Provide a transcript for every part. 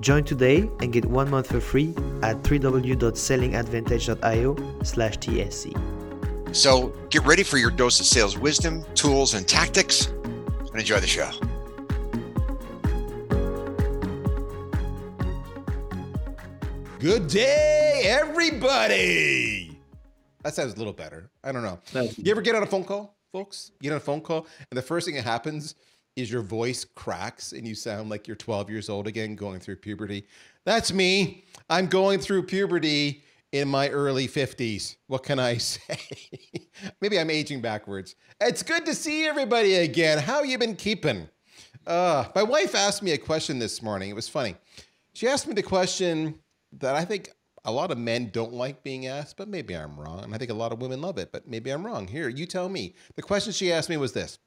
Join today and get one month for free at www.sellingadvantage.io slash TSC. So get ready for your dose of sales wisdom, tools, and tactics, and enjoy the show. Good day, everybody. That sounds a little better. I don't know. You ever get on a phone call, folks? You get on a phone call, and the first thing that happens is your voice cracks and you sound like you're 12 years old again, going through puberty. That's me. I'm going through puberty in my early 50s. What can I say? Maybe I'm aging backwards. It's good to see everybody again. How you been keeping? Uh, my wife asked me a question this morning. It was funny. She asked me the question that I think a lot of men don't like being asked, but maybe I'm wrong. And I think a lot of women love it, but maybe I'm wrong. Here, you tell me. The question she asked me was this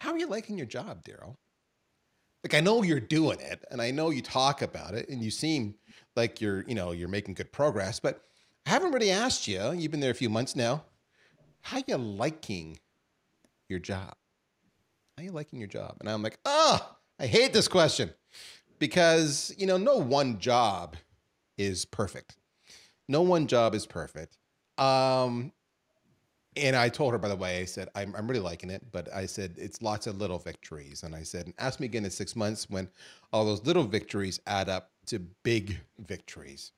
How are you liking your job, Darryl? Like, I know you're doing it, and I know you talk about it, and you seem like you're, you know, you're making good progress, but I haven't really asked you. You've been there a few months now. How are you liking your job? How are you liking your job? And I'm like, oh, I hate this question because you know no one job is perfect no one job is perfect um and i told her by the way i said i'm, I'm really liking it but i said it's lots of little victories. And i said ask me again in six months when all those little victories add up to big victories.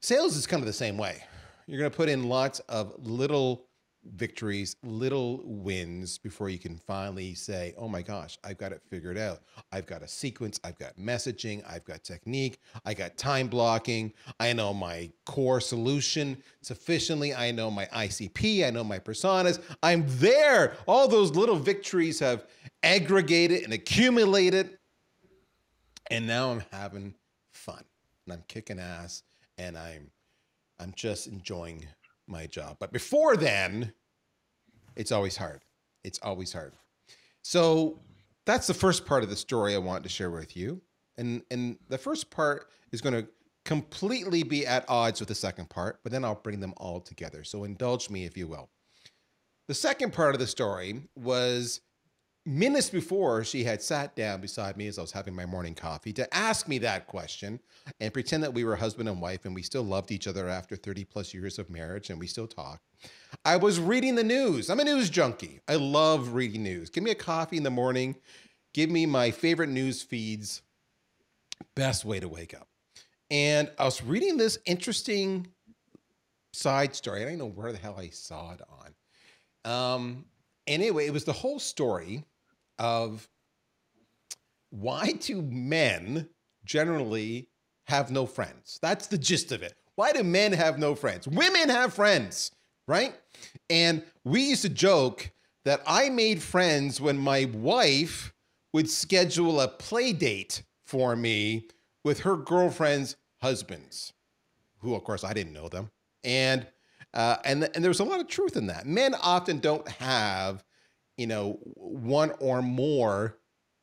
Sales is kind of the same way. You're going to put in lots of little victories, little wins before you can finally say, oh my gosh, I've got it figured out. I've got a sequence, I've got messaging, I've got technique, I got time blocking, I know my core solution sufficiently, I know my ICP, I know my personas. I'm there. All those little victories have aggregated and accumulated. And now I'm having fun and I'm kicking ass and I'm I'm just enjoying my job. But before then, it's always hard. It's always hard. So that's the first part of the story I want to share with you. And and the first part is going to completely be at odds with the second part, but then I'll bring them all together. So indulge me if you will. The second part of the story was minutes before she had sat down beside me as I was having my morning coffee to ask me that question and pretend that we were husband and wife and we still loved each other after 30 plus years of marriage and we still talk. I was reading the news. I'm a news junkie. I love reading news. Give me a coffee in the morning, give me my favorite news feeds. Best way to wake up. And I was reading this interesting side story. I don't know where the hell I saw it on. Um, anyway, it was the whole story of why do men generally have no friends? That's the gist of it. Why do men have no friends? Women have friends, right? And we used to joke that I made friends when my wife would schedule a play date for me with her girlfriend's husbands, who, of course, I didn't know them. And uh, and and there's a lot of truth in that. Men often don't have, you know, one or more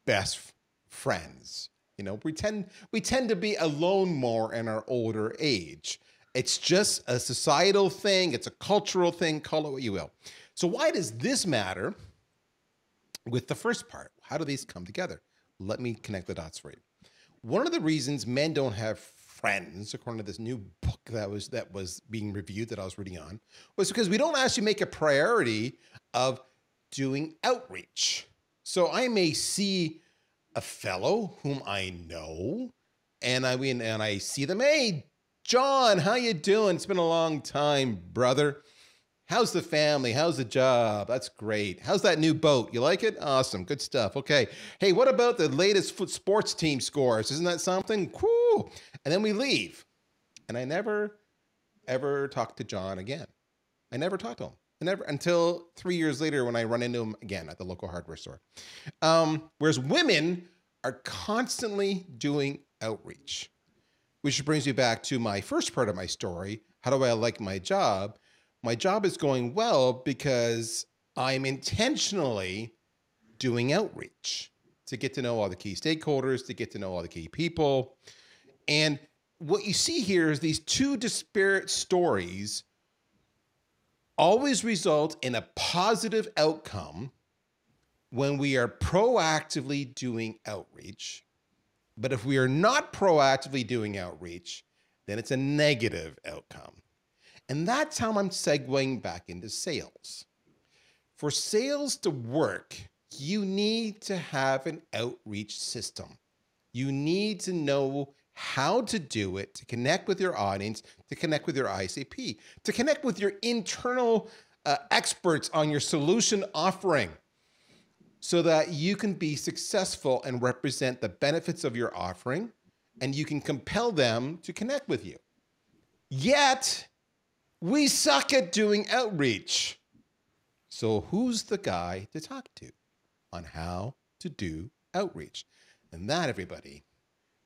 best friends. You know, we tend we tend to be alone more in our older age. It's just a societal thing. It's a cultural thing. Call it what you will. So why does this matter? With the first part, how do these come together? Let me connect the dots for you. One of the reasons men don't have friends, according to this new book that was that was being reviewed that I was reading on, was because we don't actually make a priority of doing outreach. So I may see a fellow whom I know, and I mean, and I see them, hey, John, how you doing? It's been a long time, brother. How's the family? How's the job? That's great. How's that new boat? You like it? Awesome. Good stuff. Okay. Hey, what about the latest sports team scores? Isn't that something? Cool. And then we leave. And I never, ever talked to John again. I never talked to him. Never until three years later when I run into him again at the local hardware store. Um, whereas women are constantly doing outreach, which brings me back to my first part of my story. How do I like my job? my job is going well because I'm intentionally doing outreach to get to know all the key stakeholders, to get to know all the key people. And what you see here is these two disparate stories always result in a positive outcome when we are proactively doing outreach. But if we are not proactively doing outreach, then it's a negative outcome. And that's how I'm segueing back into sales. For sales to work, you need to have an outreach system. You need to know how to do it to connect with your audience, to connect with your ICP, to connect with your internal uh, experts on your solution offering so that you can be successful and represent the benefits of your offering and you can compel them to connect with you. Yet, we suck at doing outreach. So, who's the guy to talk to on how to do outreach? And that, everybody,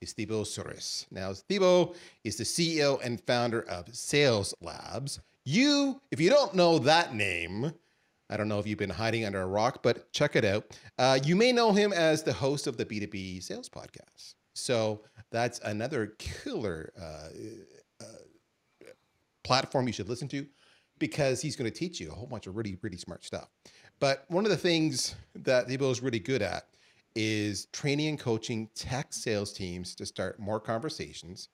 is Thibaut Souyris. Now, Thibaut is the CEO and founder of Sales Labs. You, if you don't know that name, I don't know if you've been hiding under a rock, but check it out. Uh, you may know him as the host of the B2B Sales Podcast. So that's another killer uh, platform you should listen to because he's going to teach you a whole bunch of really, really smart stuff. But one of the things that Thibaut is really good at is training and coaching tech sales teams to start more conversations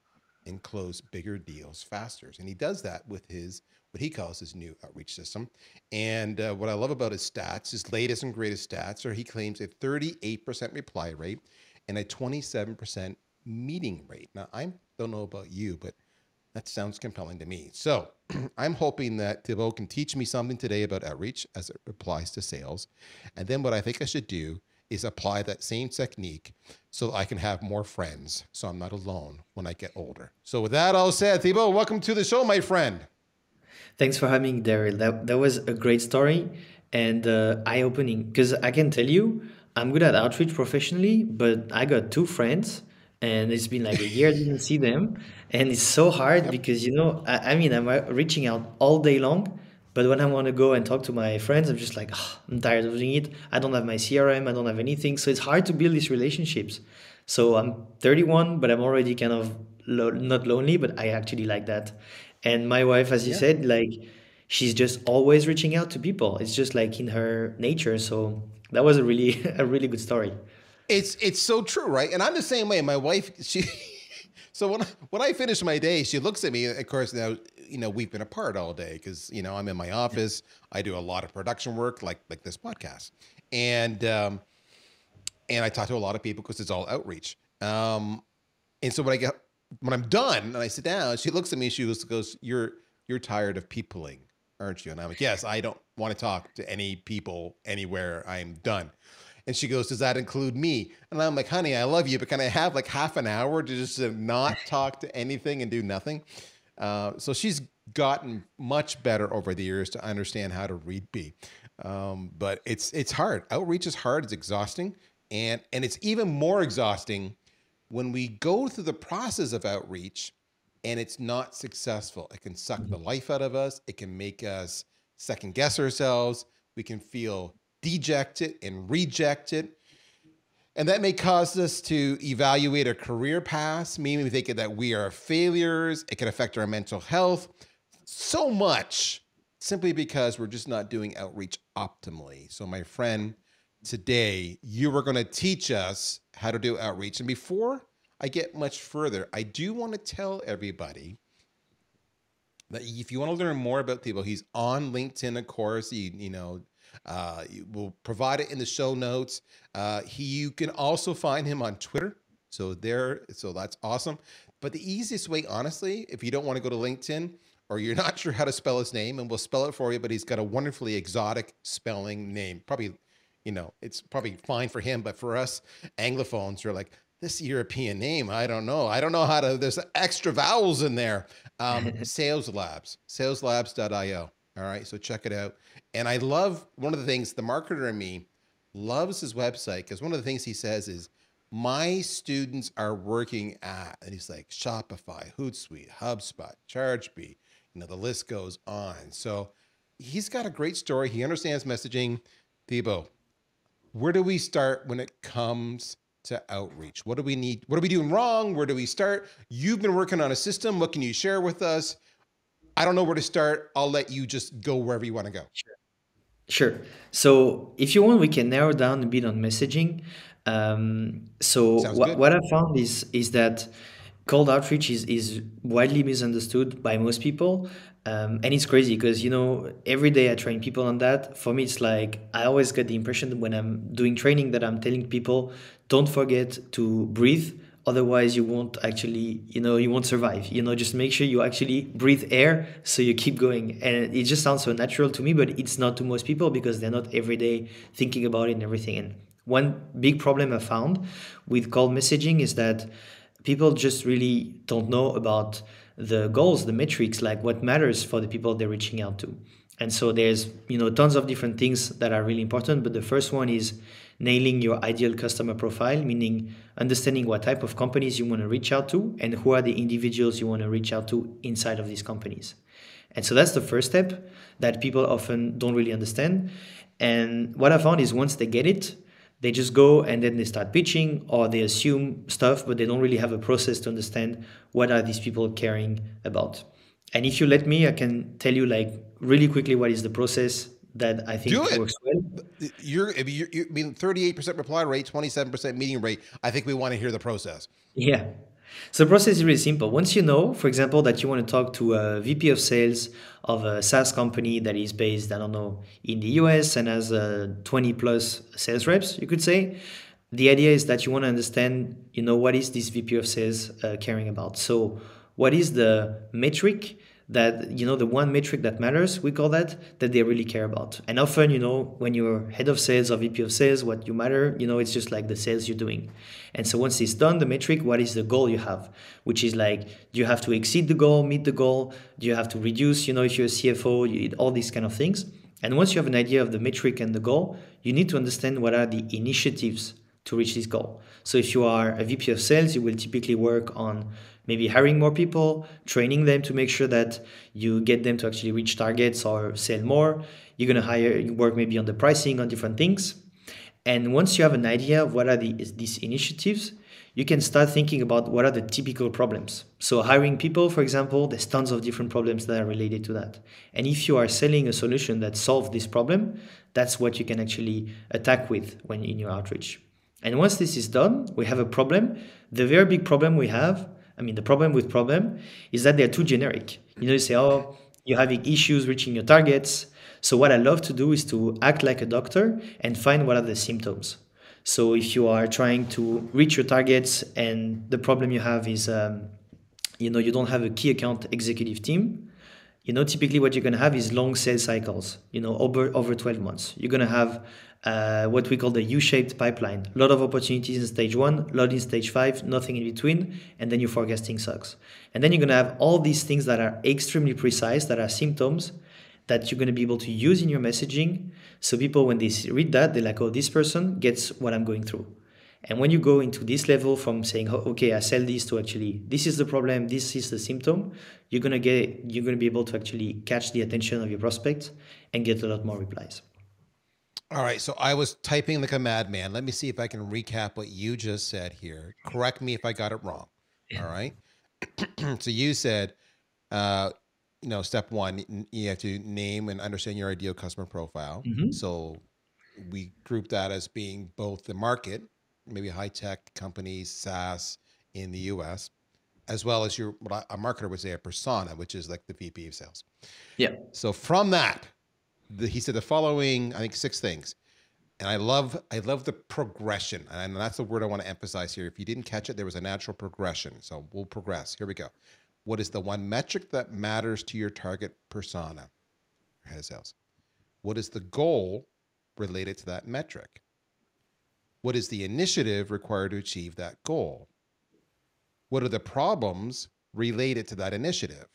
and close bigger deals faster. And he does that with his what he calls his new outreach system. And uh, what I love about his stats, his latest and greatest stats, are he claims a 38% reply rate and a 27% meeting rate. Now, I don't know about you, but that sounds compelling to me. So I'm hoping that Thibaut can teach me something today about outreach as it applies to sales. And then what I think I should do is apply that same technique so I can have more friends so I'm not alone when I get older. So with that all said, Thibaut, welcome to the show, my friend. Thanks for having me, Darryl. That, that was a great story and uh, eye-opening because I can tell you I'm good at outreach professionally, but I got two friends and it's been like a year I didn't see them and it's so hard yep. because you know I, I, mean i'm uh, reaching out all day long but when i want to go and talk to my friends i'm just like oh, i'm tired of doing it. I don't have my crm i don't have anything. So it's hard to build these relationships. So i'm 31 but i'm already kind of lo- not lonely but i actually like that. And my wife as you yeah. said like she's just always reaching out to people. It's just like in her nature. So that was a really a really good story. It's it's so true right? And i'm the same way. My wife she So when I, when I finish my day, she looks at me. Of course, now you know we've been apart all day because you know I'm in my office. I do a lot of production work, like like this podcast, and um, and I talk to a lot of people because it's all outreach. Um, and so when I get when I'm done and I sit down, she looks at me. She goes, goes "You're you're tired of peopling, aren't you?" And I'm like, "Yes, I don't want to talk to any people anywhere. I'm done." And she goes, Does that include me? And I'm like, Honey, I love you, but can I have like half an hour to just not talk to anything and do nothing? Uh, so she's gotten much better over the years to understand how to read B. Um, but it's it's hard. Outreach is hard. It's exhausting, and and it's even more exhausting when we go through the process of outreach and it's not successful. It can suck the life out of us. It can make us second guess ourselves. We can feel deject it and reject it. And that may cause us to evaluate our career paths, meaning we think that we are failures. It can affect our mental health so much simply because we're just not doing outreach optimally. So, my friend, today you are going to teach us how to do outreach. And before I get much further, I do want to tell everybody that if you want to learn more about Thibaut, he's on LinkedIn, of course. You know, uh, we'll provide it in the show notes. Uh, he, you can also find him on Twitter. So there, so that's awesome. But the easiest way, honestly, if you don't want to go to LinkedIn or you're not sure how to spell his name, and we'll spell it for you, but he's got a wonderfully exotic spelling name. Probably, you know, it's probably fine for him, but for us Anglophones, you're like, this European name, I don't know. I don't know how to, there's extra vowels in there. Um, Sales Labs, saleslabs.io. All right. So check it out. And I love one of the things the marketer in me loves his website because one of the things he says is, my students are working at, and he's like Shopify, Hootsuite, HubSpot, ChargeBee, you know, the list goes on. So he's got a great story. He understands messaging. Thibaut, where do we start when it comes to outreach? What do we need? What are we doing wrong? Where do we start? You've been working on a system. What can you share with us? I don't know where to start. I'll let you just go wherever you want to go. Sure. Sure. So if you want, we can narrow down a bit on messaging. Um, so what, what I found is is that cold outreach is, is widely misunderstood by most people. Um, and it's crazy because you know every day I train people on that. For me, it's like I always get the impression when I'm doing training that I'm telling people, don't forget to breathe. Otherwise, you won't actually, you know, you won't survive. You know, just make sure you actually breathe air so you keep going. And it just sounds so natural to me, but it's not to most people because they're not every day thinking about it and everything. And one big problem I found with cold messaging is that people just really don't know about the goals, the metrics, like what matters for the people they're reaching out to. And so there's, you know, tons of different things that are really important, but the first one is nailing your ideal customer profile, meaning understanding what type of companies you want to reach out to and who are the individuals you want to reach out to inside of these companies. And so that's the first step that people often don't really understand. And what I found is once they get it, they just go and then they start pitching or they assume stuff but they don't really have a process to understand what are these people caring about and if you let me i can tell you like really quickly what is the process that i think works well you're, you're, you mean 38% reply rate 27% meeting rate i think we want to hear the process yeah so the process is really simple. Once you know, for example, that you want to talk to a VP of sales of a SaaS company that is based, I don't know, in the US and has uh, 20 plus sales reps, you could say. The idea is that you want to understand, you know, what is this VP of sales uh, caring about? So what is the metric that you know the one metric that matters we call that that they really care about. And often you know when you're head of sales or vp of sales what you matter you know it's just like the sales you're doing. And so once it's done the metric what is the goal you have? Which is like do you have to exceed the goal meet the goal do you have to reduce you know if you're a cfo you all these kind of things. And once you have an idea of the metric and the goal you need to understand what are the initiatives to reach this goal so if you are a vp of sales you will typically work on maybe hiring more people, training them to make sure that you get them to actually reach targets or sell more. You're going to hire, you work maybe on the pricing, on different things. And once you have an idea of what are the, these initiatives, you can start thinking about what are the typical problems. So, hiring people, for example, there's tons of different problems that are related to that. And if you are selling a solution that solves this problem, that's what you can actually attack with when in your outreach. And once this is done, we have a problem. The very big problem we have I mean, the problem with problem is that they're too generic. You know, you say, oh, you're having issues reaching your targets. So what I love to do is to act like a doctor and find what are the symptoms. So if you are trying to reach your targets and the problem you have is, um, you know, you don't have a key account executive team, you know, typically what you're going to have is long sales cycles, you know, over, over 12 months. You're going to have uh, what we call the U-shaped pipeline. A lot of opportunities in stage one, a lot in stage five, nothing in between, and then your forecasting sucks. And then you're gonna have all these things that are extremely precise, that are symptoms that you're gonna be able to use in your messaging. So people, when they read that, they're like, "Oh, this person gets what I'm going through." And when you go into this level from saying, oh, "Okay, I sell this," to actually, "This is the problem, this is the symptom," you're gonna get, you're gonna be able to actually catch the attention of your prospects and get a lot more replies. All right, so I was typing like a madman. Let me see if I can recap what you just said here. Correct me if I got it wrong. All right. so you said, uh, you know, step one, you have to name and understand your ideal customer profile. Mm-hmm. So we group that as being both the market, maybe high tech companies, SaaS in the US, as well as your what a marketer would say a persona, which is like the VP of sales. Yeah. So from that, the, he said the following, I think six things. and I love I love the progression, and that's the word I want to emphasize here. If you didn't catch it, there was a natural progression. So we'll progress. Here we go. What is the one metric that matters to your target persona? Head of sales. What is the goal related to that metric? What is the initiative required to achieve that goal? What are the problems related to that initiative?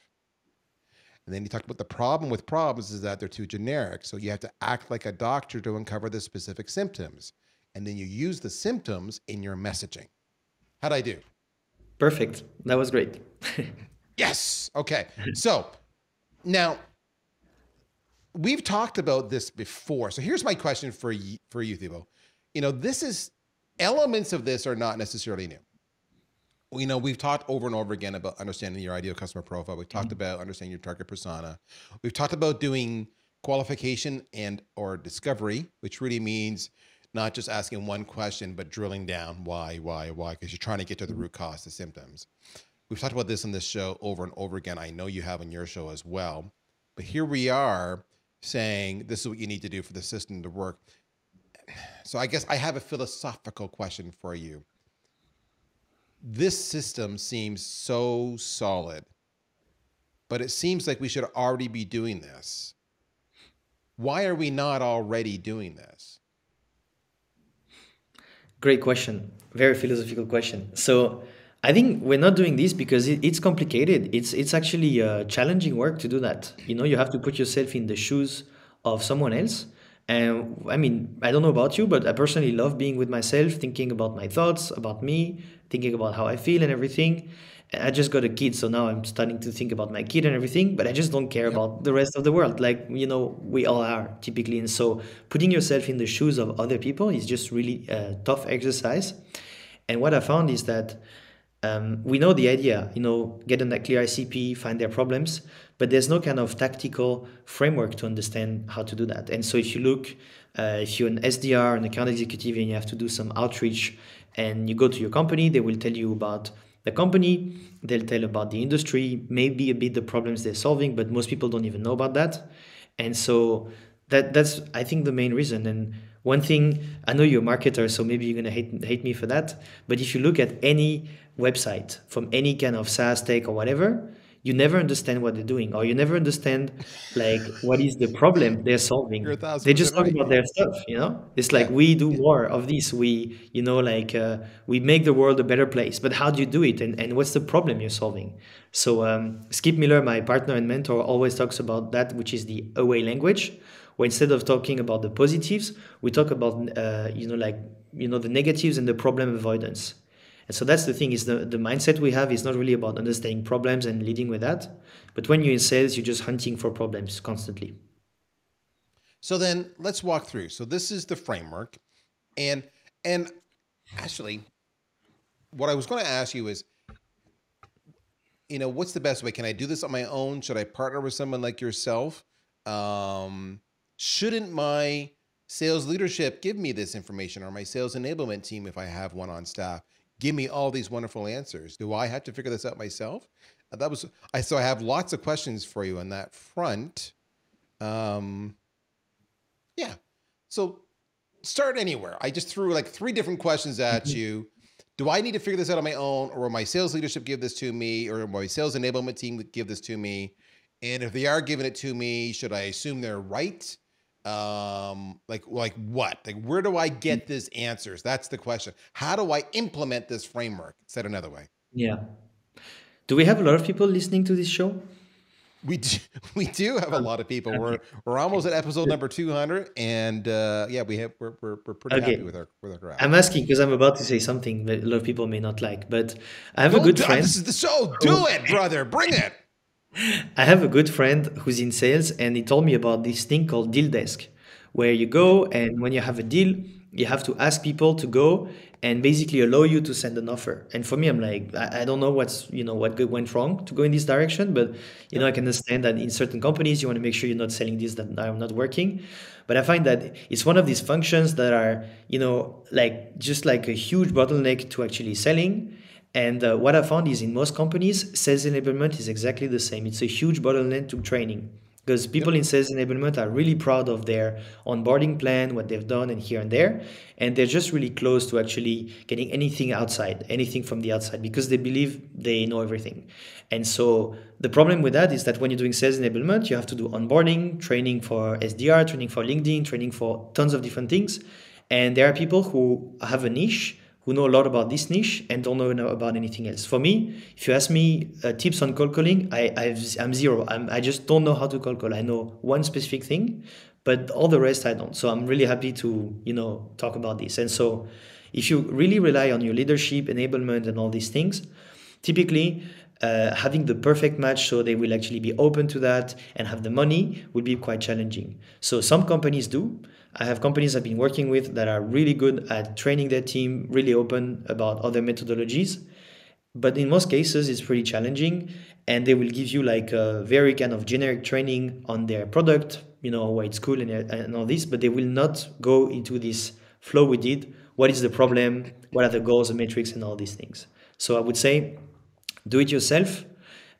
And then you talk about the problem with problems is that they're too generic. So you have to act like a doctor to uncover the specific symptoms. And then you use the symptoms in your messaging. How'd I do? Perfect. That was great. yes. Okay. So now we've talked about this before. So here's my question for you, for you, Thibaut. You know, this is elements of this are not necessarily new you know, we've talked over and over again about understanding your ideal customer profile. We've talked mm-hmm. about understanding your target persona. We've talked about doing qualification and or discovery, which really means not just asking one question, but drilling down why, why, why, because you're trying to get to the mm-hmm. root cause, the symptoms. We've talked about this on this show over and over again. I know you have on your show as well. But here we are saying this is what you need to do for the system to work. So I guess I have a philosophical question for you this system seems so solid, but it seems like we should already be doing this. Why are we not already doing this? Great question. Very philosophical question. So, I think we're not doing this because it, it's complicated. It's it's actually uh, challenging work to do that. You know, you have to put yourself in the shoes of someone else. And I mean, I don't know about you, but I personally love being with myself, thinking about my thoughts, about me, thinking about how I feel and everything. I just got a kid, so now I'm starting to think about my kid and everything, but I just don't care about the rest of the world. Like, you know, we all are typically. And so putting yourself in the shoes of other people is just really a tough exercise. And what I found is that um, we know the idea, you know, get in that clear ICP, find their problems, but there's no kind of tactical framework to understand how to do that. And so if you look, uh, if you're an SDR, an account executive, and you have to do some outreach and you go to your company, they will tell you about the company, they'll tell about the industry, maybe a bit the problems they're solving, but most people don't even know about that. And so that that's I think the main reason. And one thing I know you're a marketer, so maybe you're gonna hate hate me for that. But if you look at any website from any kind of SaaS tech or whatever, you never understand what they're doing or you never understand like what is the problem they're solving. They just talk right. about their stuff you know? It's like yeah. we do more of this. We you know like uh, we make the world a better place. But how do you do it? And, and what's the problem you're solving? So um, skip miller my partner and mentor always talks about that which is the away language where instead of talking about the positives we talk about uh, you know like you know the negatives and the problem avoidance and so that's the thing is the, the mindset we have is not really about understanding problems and leading with that. But when you're in sales, you're just hunting for problems constantly. So then let's walk through. So this is the framework. And and actually, what I was going to ask you is, you know, what's the best way? Can I do this on my own? Should I partner with someone like yourself? Um, shouldn't my sales leadership give me this information or my sales enablement team if I have one on staff? give me all these wonderful answers. Do I have to figure this out myself? Uh, that was I. So I have lots of questions for you on that front. Um, yeah. So start anywhere. I just threw like three different questions at mm-hmm. you. Do I need to figure this out on my own, or will my sales leadership give this to me, or will my sales enablement team give this to me? And if they are giving it to me, should I assume they're right? Um like like what? Like where do i get mm. these answers? That's the question. How do i implement this framework? Said another way. Yeah. Do we have a lot of people listening to this show? We do, we do have a lot of people. We're we're almost at episode number 200 and uh yeah we have we're we're, we're pretty okay. happy with our with our crowd. i'm asking because i'm about to say something that a lot of people may not like but i have Don't a good do, friend this is the show. Do it brother. Bring it I have a good friend who's in sales, and he told me about this thing called Deal Desk, where you go and when you have a deal, you have to ask people to go and basically allow you to send an offer. And for me, I'm like, I, don't know what's you know what went wrong to go in this direction, but you know I can understand that in certain companies you want to make sure you're not selling this that are not working. But I find that it's one of these functions that are you know like just like a huge bottleneck to actually selling and uh, what I found is in most companies, sales enablement is exactly the same. It's a huge bottleneck to training. because people in sales enablement are really proud of their onboarding plan, what they've done, and here and there, and they're just really close to actually getting anything outside, anything from the outside, because they believe they know everything. And so the problem with that is that when you're doing sales enablement, you have to do onboarding, training for SDR, training for LinkedIn, training for tons of different things, and there are people who have a niche who know a lot about this niche and don't know about anything else. For me, if you ask me uh, tips on cold calling, I, i am 0 I'm, I just don't know how to cold call. I know one specific thing, but all the rest I don't. So I'm really happy to you know talk about this. And so, if you really rely on your leadership, enablement, and all these things, typically. Uh, having the perfect match so they will actually be open to that and have the money will be quite challenging. So some companies do, I have companies I've been working with that are really good at training their team, really open about other methodologies. But in most cases, it's pretty challenging. And they will give you like a very kind of generic training on their product, you know, why it's cool and, and all this, but they will not go into this flow we did. What is the problem? What are the goals and metrics and all these things? So I would say do it yourself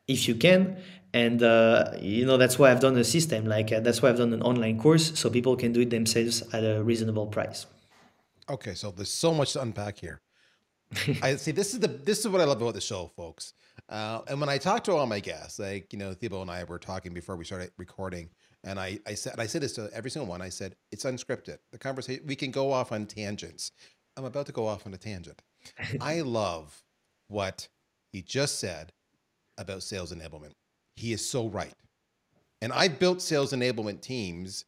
if you can and uh, you know that's why i've done a system like uh, that's why i've done an online course so people can do it themselves at a reasonable price. Okay so there's so much to unpack here. I see this is the this is what i love about the show folks. Uh, and when i talk to all my guests like you know Thibaut and i were talking before we started recording and i i said i said this to every single one i said it's unscripted. The conversation we can go off on tangents. I'm about to go off on a tangent. I love what he just said about sales enablement he is so right. And I built sales enablement teams,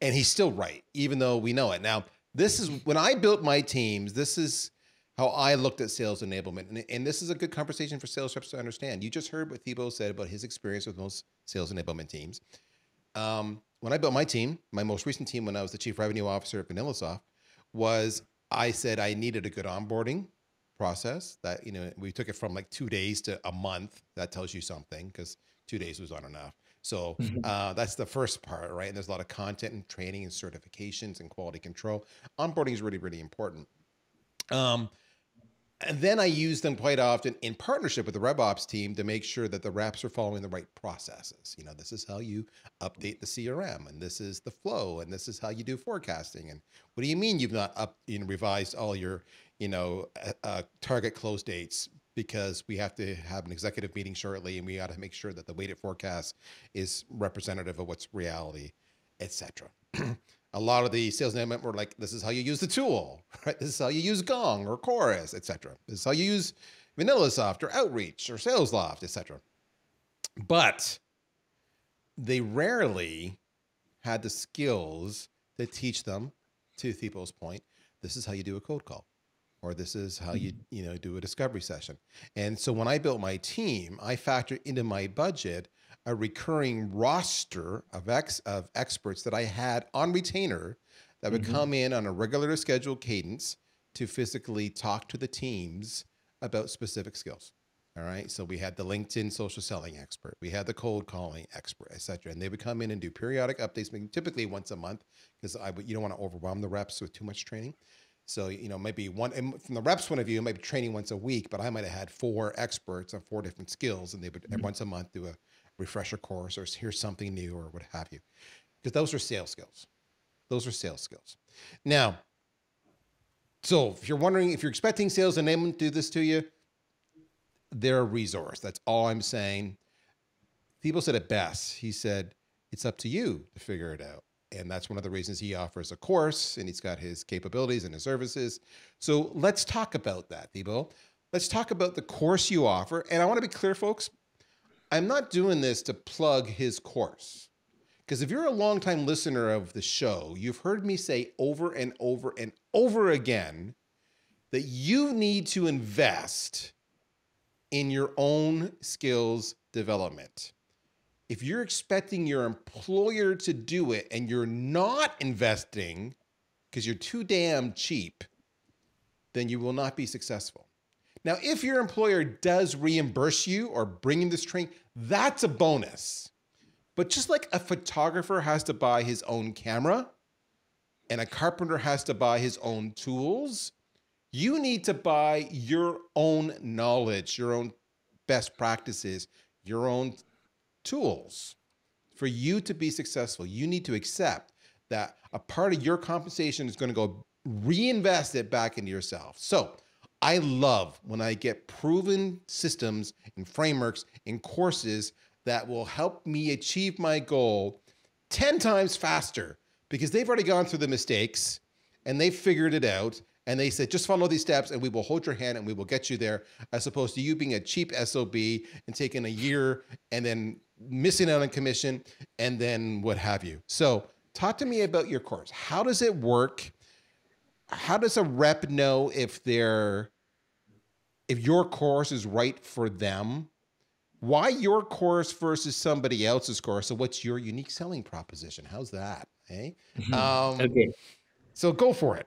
and he's still right, even though we know it. Now, this is when I built my teams, this is how I looked at sales enablement. And, and this is a good conversation for sales reps to understand. You just heard what Thibaut said about his experience with most sales enablement teams. Um, when I built my team, my most recent team when I was the chief revenue officer at VanillaSoft, was I said I needed a good onboarding process that you know we took it from like two days to a month that tells you something because two days was not enough so mm-hmm. uh, that's the first part right and there's a lot of content and training and certifications and quality control onboarding is really really important um, and then I use them quite often in partnership with the RevOps team to make sure that the reps are following the right processes. You know, this is how you update the CRM, and this is the flow, and this is how you do forecasting. And what do you mean you've not up, you know, revised all your you know, uh, target close dates because we have to have an executive meeting shortly and we got to make sure that the weighted forecast is representative of what's reality, etc. a lot of the sales enablement were like, this is how you use the tool, right? This is how you use Gong or Chorus, etc. This is how you use VanillaSoft or Outreach or SalesLoft, etc. But they rarely had the skills to teach them, to Thibaut's point, this is how you do a cold call or this is how you mm-hmm. you know do a discovery session. And so when i built my team i factored into my budget a recurring roster of ex of experts that i had on retainer that would mm-hmm. come in on a regular scheduled cadence to physically talk to the teams about specific skills. All right? So we had the linkedin social selling expert. We had the cold calling expert etc and they would come in and do periodic updates typically once a month because i would you don't want to overwhelm the reps with too much training so, you know, maybe one from the reps point of view, maybe training once a week, but I might have had four experts on four different skills and they would mm-hmm. once a month do a refresher course or here's something new or what have you. Because those are sales skills. Those are sales skills. Now, so if you're wondering if you're expecting sales enablement to do this to you, they're a resource. That's all I'm saying. People said it best. He said, it's up to you to figure it out and that's one of the reasons he offers a course and he's got his capabilities and his services. So let's talk about that, Thibaut. Let's talk about the course you offer. And I want to be clear, folks, I'm not doing this to plug his course. Because if you're a longtime listener of the show, you've heard me say over and over and over again that you need to invest in your own skills development if you're expecting your employer to do it and you're not investing because you're too damn cheap, then you will not be successful. Now, if your employer does reimburse you or bring in this training, that's a bonus. But just like a photographer has to buy his own camera and a carpenter has to buy his own tools, you need to buy your own knowledge, your own best practices, your own tools. for you to be successful, you need to accept that a part of your compensation is going to go reinvest it back into yourself. So I love when I get proven systems and frameworks and courses that will help me achieve my goal 10 times faster because they've already gone through the mistakes and they've figured it out and they said just follow these steps and we will hold your hand and we will get you there as opposed to you being a cheap sob and taking a year and then missing out on commission and then what have you so talk to me about your course how does it work how does a rep know if they're if your course is right for them, why your course versus somebody else's course? So what's your unique selling proposition? How's that? Hey, eh? mm-hmm. um, okay. So go for it.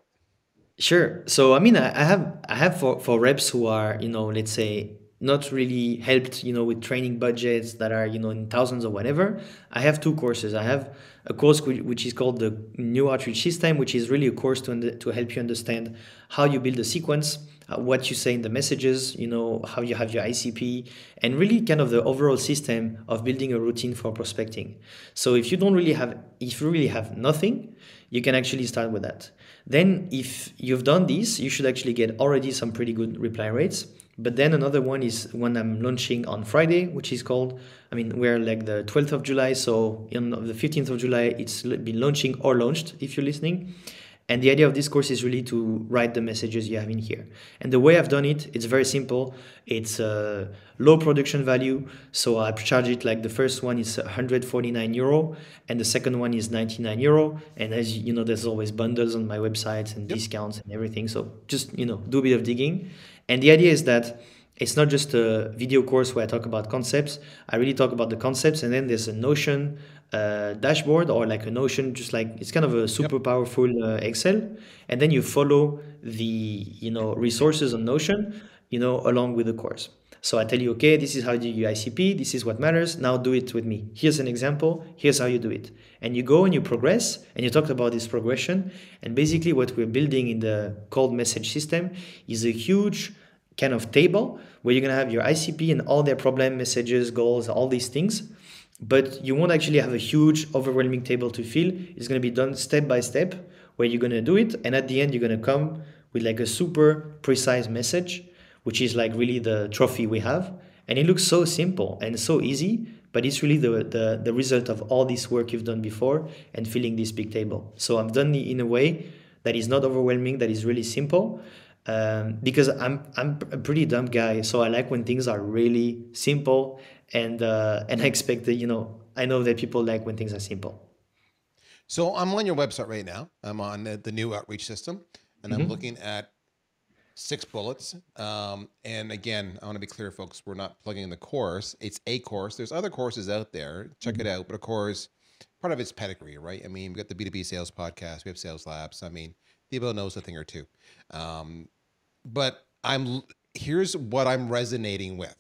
Sure. So I mean, I I have I have for for reps who are you know let's say not really helped you know with training budgets that are you know in thousands or whatever. I have two courses. I have a course which is called the New Outreach System, which is really a course to to help you understand how you build a sequence uh, what you say in the messages, you know, how you have your ICP, and really kind of the overall system of building a routine for prospecting. So if you don't really have, if you really have nothing, you can actually start with that. Then if you've done this, you should actually get already some pretty good reply rates. But then another one is one I'm launching on Friday, which is called, I mean, we're like the 12th of July. So on the 15th of July, it's been launching or launched if you're listening. And the idea of this course is really to write the messages you have in here. And the way I've done it, it's very simple. It's a low production value. So I charge it like the first one is 149 euro and the second one is 99 euro. And as you know, there's always bundles on my website and yep. discounts and everything. So just, you know, do a bit of digging. And the idea is that it's not just a video course where I talk about concepts. I really talk about the concepts and then there's a notion uh, dashboard or like a Notion, just like it's kind of a super yep. powerful uh, Excel, and then you follow the you know resources on Notion, you know, along with the course. So I tell you, okay, this is how you do your ICP. This is what matters. Now do it with me. Here's an example. Here's how you do it. And you go and you progress, and you talk about this progression. And basically, what we're building in the cold message system is a huge kind of table where you're gonna have your ICP and all their problem messages, goals, all these things but you won't actually have a huge overwhelming table to fill. It's going to be done step by step where you're going to do it and at the end you're going to come with like a super precise message which is like really the trophy we have. And it looks so simple and so easy but it's really the, the, the result of all this work you've done before and filling this big table. So i've done it in a way that is not overwhelming that is really simple um, because I'm I'm a pretty dumb guy, so I like when things are really simple and uh, and I expect that you know I know that people like when things are simple. So I'm on your website right now. I'm on the, the new outreach system, and mm-hmm. I'm looking at six bullets. Um, and again, I want to be clear, folks. We're not plugging in the course. It's a course. There's other courses out there. Check mm-hmm. it out. But of course, part of it's pedigree, right? I mean, we got the B2B sales podcast. We have sales labs. I mean, Thibaut knows a thing or two. Um, but I'm here's what I'm resonating with.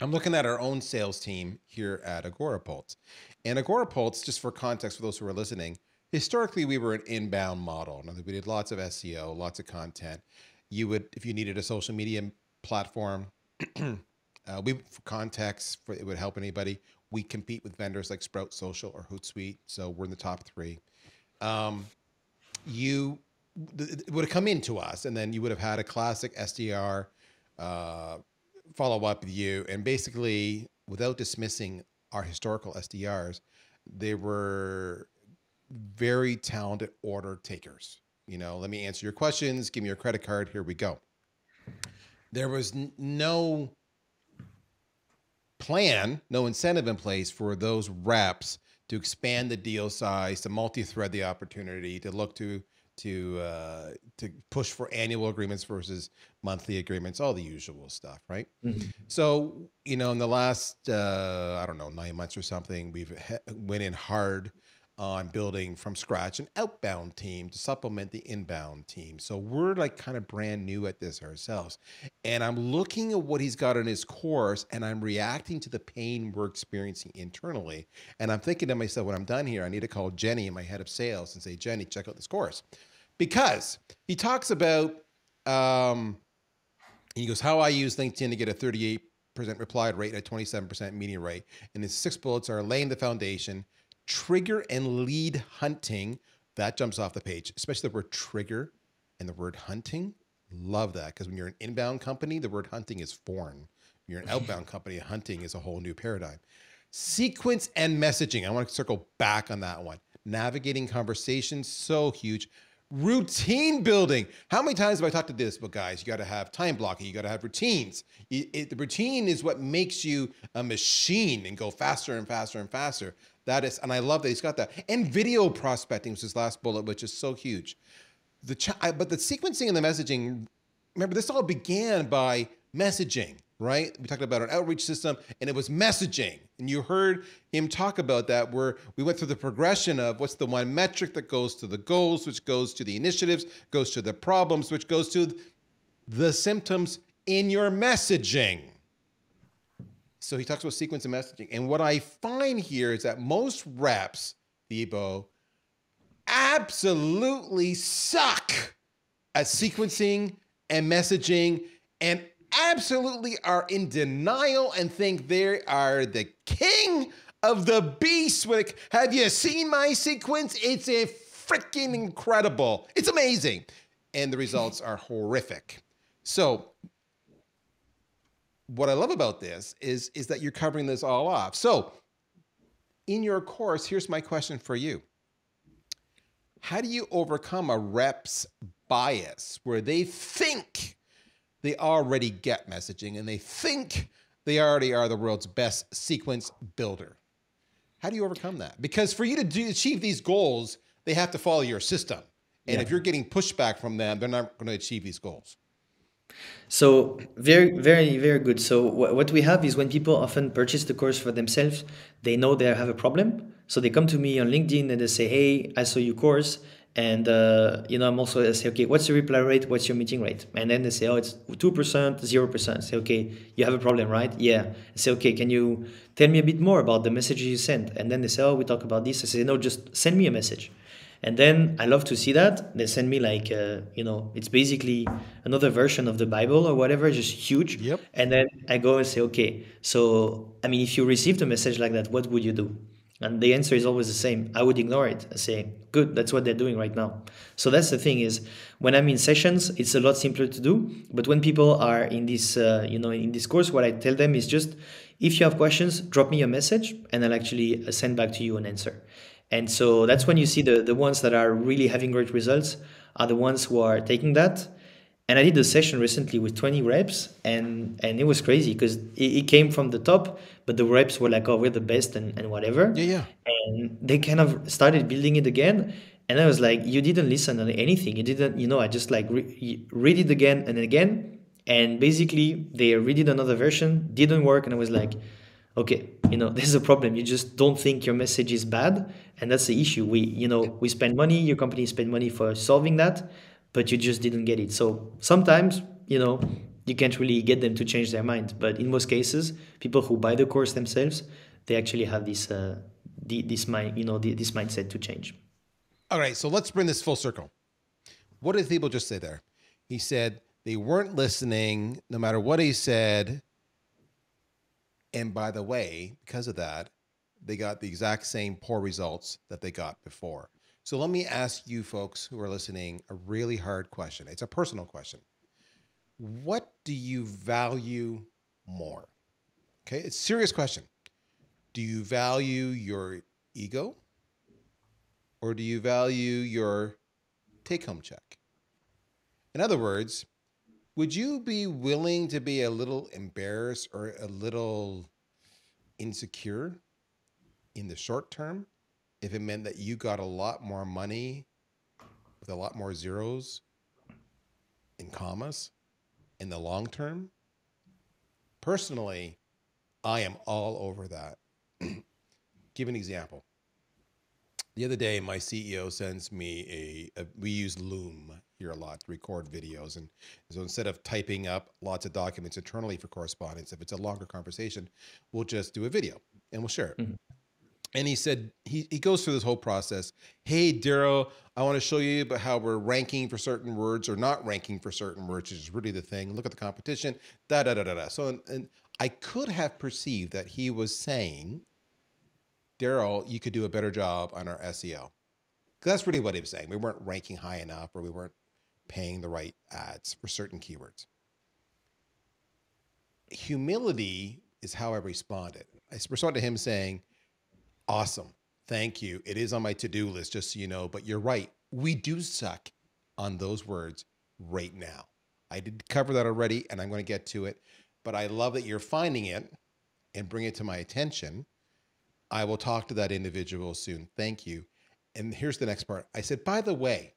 I'm looking at our own sales team here at Agorapulse. And Agorapulse, just for context for those who are listening, historically we were an inbound model. we did lots of SEO, lots of content. You would, if you needed a social media platform, uh, we for context, for, it would help anybody. We compete with vendors like Sprout Social or Hootsuite, so we're in the top three. Um, you would have come into us, and then you would have had a classic SDR uh, follow up with you, and basically, without dismissing our historical SDRs, they were very talented order takers. You know, let me answer your questions. Give me your credit card. Here we go. There was no plan, no incentive in place for those reps to expand the deal size, to multi-thread the opportunity, to look to to uh, to push for annual agreements versus monthly agreements, all the usual stuff, right? Mm-hmm. So you know, in the last uh, I don't know nine months or something, we've he- went in hard on building from scratch an outbound team to supplement the inbound team. So we're like kind of brand new at this ourselves. And I'm looking at what he's got in his course and I'm reacting to the pain we're experiencing internally. And I'm thinking to myself, when I'm done here, I need to call Jenny, my head of sales, and say, Jenny, check out this course because he talks about um, he goes how I use LinkedIn to get a 38% reply rate and a 27% meeting rate. And his six bullets are laying the foundation, trigger and lead hunting. That jumps off the page, especially the word trigger and the word hunting. Love that because when you're an inbound company, the word hunting is foreign. When you're an outbound company, hunting is a whole new paradigm. Sequence and messaging. I want to circle back on that one. Navigating conversations, so huge. Routine building. How many times have I talked to this? But guys, you got to have time blocking. You got to have routines. It, it, the routine is what makes you a machine and go faster and faster and faster. That is, and I love that he's got that. And video prospecting was his last bullet, which is so huge. The ch- but the sequencing and the messaging. Remember, this all began by messaging right? We talked about an outreach system and it was messaging. And you heard him talk about that where we went through the progression of what's the one metric that goes to the goals, which goes to the initiatives, goes to the problems, which goes to the symptoms in your messaging. So he talks about sequence and messaging. And what I find here is that most reps, Thibaut, absolutely suck at sequencing and messaging and absolutely are in denial and think they are the king of the beast. Like, have you seen my sequence? It's a freaking incredible. It's amazing. And the results are horrific. So, what I love about this is, is that you're covering this all off. So, in your course, here's my question for you How do you overcome a rep's bias where they think they already get messaging and they think they already are the world's best sequence builder. How do you overcome that? Because for you to do, achieve these goals, they have to follow your system. And yeah. if you're getting pushback from them, they're not going to achieve these goals. So very, very, very good. So what we have is when people often purchase the course for themselves, they know they have a problem. So they come to me on LinkedIn and they say, "Hey, I saw your course and uh, you know i'm also I say okay what's your reply rate? What's your meeting rate? And then they say oh it's 2% 0% say okay you have a problem right? Yeah. I say okay can you tell me a bit more about the messages you sent? And then they say oh we talk about this. I say no just send me a message. And then i love to see that. They send me like uh, you know it's basically another version of the bible or whatever just huge. Yep. and then i go and say okay so i mean if you received a message like that what would you do and the answer is always the same. I would ignore it. I say, good, that's what they're doing right now. So that's the thing is when I'm in sessions, it's a lot simpler to do. But when people are in this, uh, you know, in this course, what I tell them is just, if you have questions, drop me a message and I'll actually uh, send back to you an answer. And so that's when you see the, the ones that are really having great results are the ones who are taking that and I did a session recently with 20 reps, and and it was crazy because it, it, came from the top, but the reps were like, "Oh, we're the best," and, and whatever. Yeah, yeah. And they kind of started building it again, and I was like, "You didn't listen to anything. You didn't, you know." I just like re- read it again and again, and basically they redid another version, didn't work, and I was like, "Okay, you know, this is a problem. You just don't think your message is bad, and that's the issue. We, you know, we spend money. Your company spend money for solving that." But you just didn't get it. So sometimes, you know, you can't really get them to change their mind. But in most cases, people who buy the course themselves, they actually have this uh, this mind, you know, this mindset to change. All right, so let's bring this full circle. What did Thibaut just say there? He said they weren't listening, no matter what he said. And by the way, because of that, they got the exact same poor results that they got before. So let me ask you folks who are listening a really hard question. It's a personal question. What do you value more? Okay, it's a serious question. Do you value your ego or do you value your take home check? In other words, would you be willing to be a little embarrassed or a little insecure in the short term if it meant that you got a lot more money with a lot more zeros and commas in the long term, personally, I am all over that. Give an example. The other day, my CEO sends me a, a, we use Loom here a lot to record videos. And so instead of typing up lots of documents internally for correspondence, if it's a longer conversation, we'll just do a video and we'll share it. Mm-hmm and he said he, he goes through this whole process hey Darryl i want to show you about how we're ranking for certain words or not ranking for certain words which is really the thing look at the competition da da da da da so and, and I could have perceived that he was saying, Darryl, you could do a better job on our SEO. That's really what he was saying. We weren't ranking high enough or we weren't paying the right ads for certain keywords. Humility is how I responded. I responded to him saying, Awesome. Thank you. It is on my to do list, just so you know. But you're right. We do suck on those words right now. I did cover that already, and I'm going to get to it. But I love that you're finding it and bring it to my attention. I will talk to that individual soon. Thank you. And here's the next part. I said, by the way,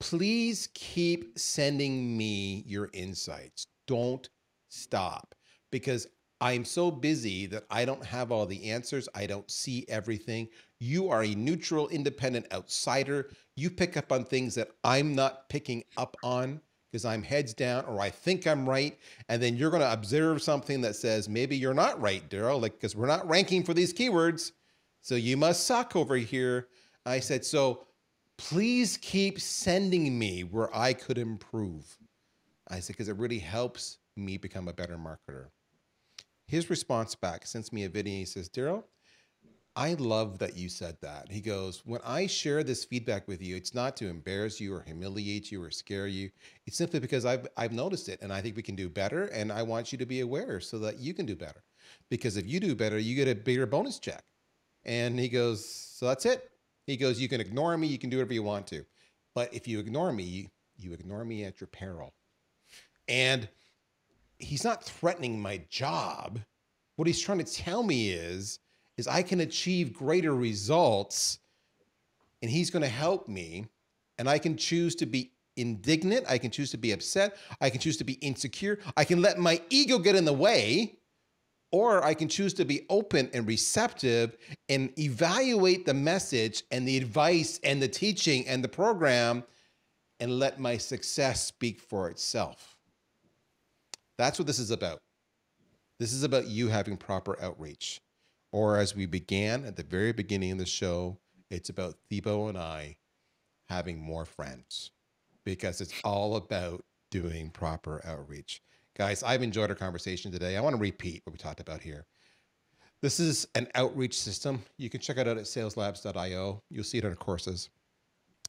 please keep sending me your insights. Don't stop because I'm so busy that I don't have all the answers. I don't see everything. You are a neutral, independent outsider. You pick up on things that I'm not picking up on because I'm heads down or I think I'm right. And then you're going to observe something that says, maybe you're not right, Darryl, like, because we're not ranking for these keywords. So you must suck over here. I said, so please keep sending me where I could improve. I said, because it really helps me become a better marketer. His response back sends me a video. He says, Darryl, I love that you said that. He goes, When I share this feedback with you, it's not to embarrass you or humiliate you or scare you. It's simply because I've, I've noticed it and I think we can do better. And I want you to be aware so that you can do better. Because if you do better, you get a bigger bonus check. And he goes, So that's it. He goes, You can ignore me, you can do whatever you want to. But if you ignore me, you ignore me at your peril. And he's not threatening my job. What he's trying to tell me is, is I can achieve greater results and he's going to help me. And I can choose to be indignant. I can choose to be upset. I can choose to be insecure. I can let my ego get in the way. Or I can choose to be open and receptive and evaluate the message and the advice and the teaching and the program and let my success speak for itself. That's what this is about. This is about you having proper outreach. Or as we began at the very beginning of the show, it's about Thibaut and I having more friends because it's all about doing proper outreach. Guys, I've enjoyed our conversation today. I want to repeat what we talked about here. This is an outreach system. You can check it out at saleslabs.io. You'll see it in our courses.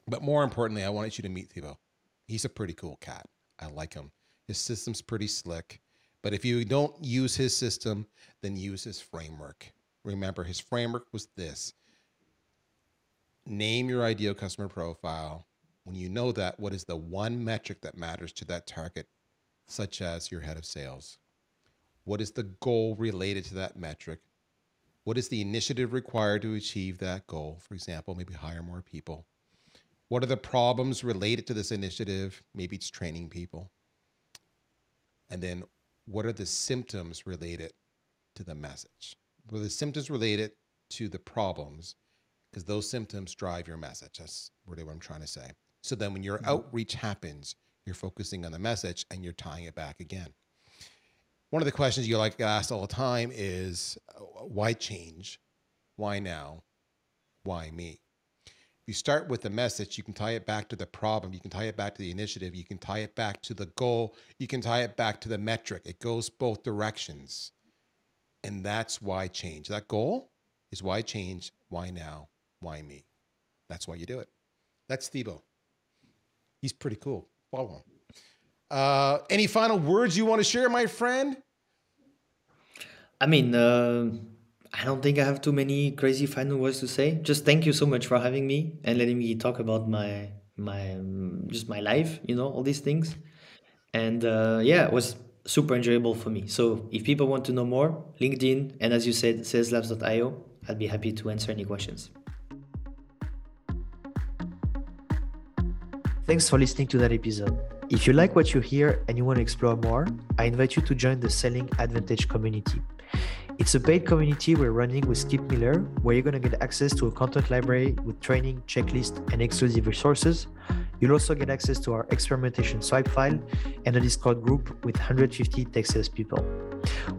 But more importantly, I wanted you to meet Thibaut. He's a pretty cool cat. I like him. His system's pretty slick. But if you don't use his system, then use his framework. Remember, his framework was this name your ideal customer profile. When you know that, what is the one metric that matters to that target, such as your head of sales? What is the goal related to that metric? What is the initiative required to achieve that goal? For example, maybe hire more people. What are the problems related to this initiative? Maybe it's training people. And then what are the symptoms related to the message? What are the symptoms related to the problems? Because those symptoms drive your message. That's really what I'm trying to say. So then when your mm-hmm. outreach happens, you're focusing on the message and you're tying it back again. One of the questions you like asked all the time is uh, why change? Why now? Why me? You start with the message, you can tie it back to the problem, you can tie it back to the initiative, you can tie it back to the goal, you can tie it back to the metric. It goes both directions. And that's why change. That goal is why change, why now, why me. That's why you do it. That's Thibaut. He's pretty cool. Follow him. Uh, any final words you want to share, my friend? I mean, uh I don't think I have too many crazy final words to say. Just thank you so much for having me and letting me talk about my my um, just my life, you know, all these things. And uh, yeah, it was super enjoyable for me. So if people want to know more, LinkedIn and as you said, saleslabs.io, I'd be happy to answer any questions. Thanks for listening to that episode. If you like what you hear and you want to explore more, I invite you to join the Selling Advantage community. It's a paid community we're running with Skip Miller, where you're going to get access to a content library with training, checklist, and exclusive resources. You'll also get access to our experimentation swipe file and a Discord group with 150 tech sales people.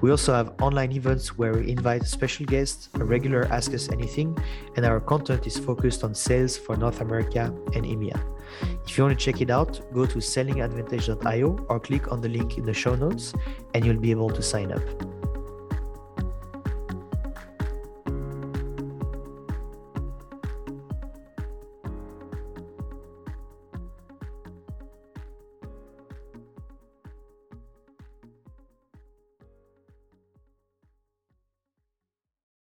We also have online events where we invite special guests, a regular Ask Us Anything, and our content is focused on sales for North America and EMEA. If you want to check it out, go to sellingadvantage.io or click on the link in the show notes and you'll be able to sign up.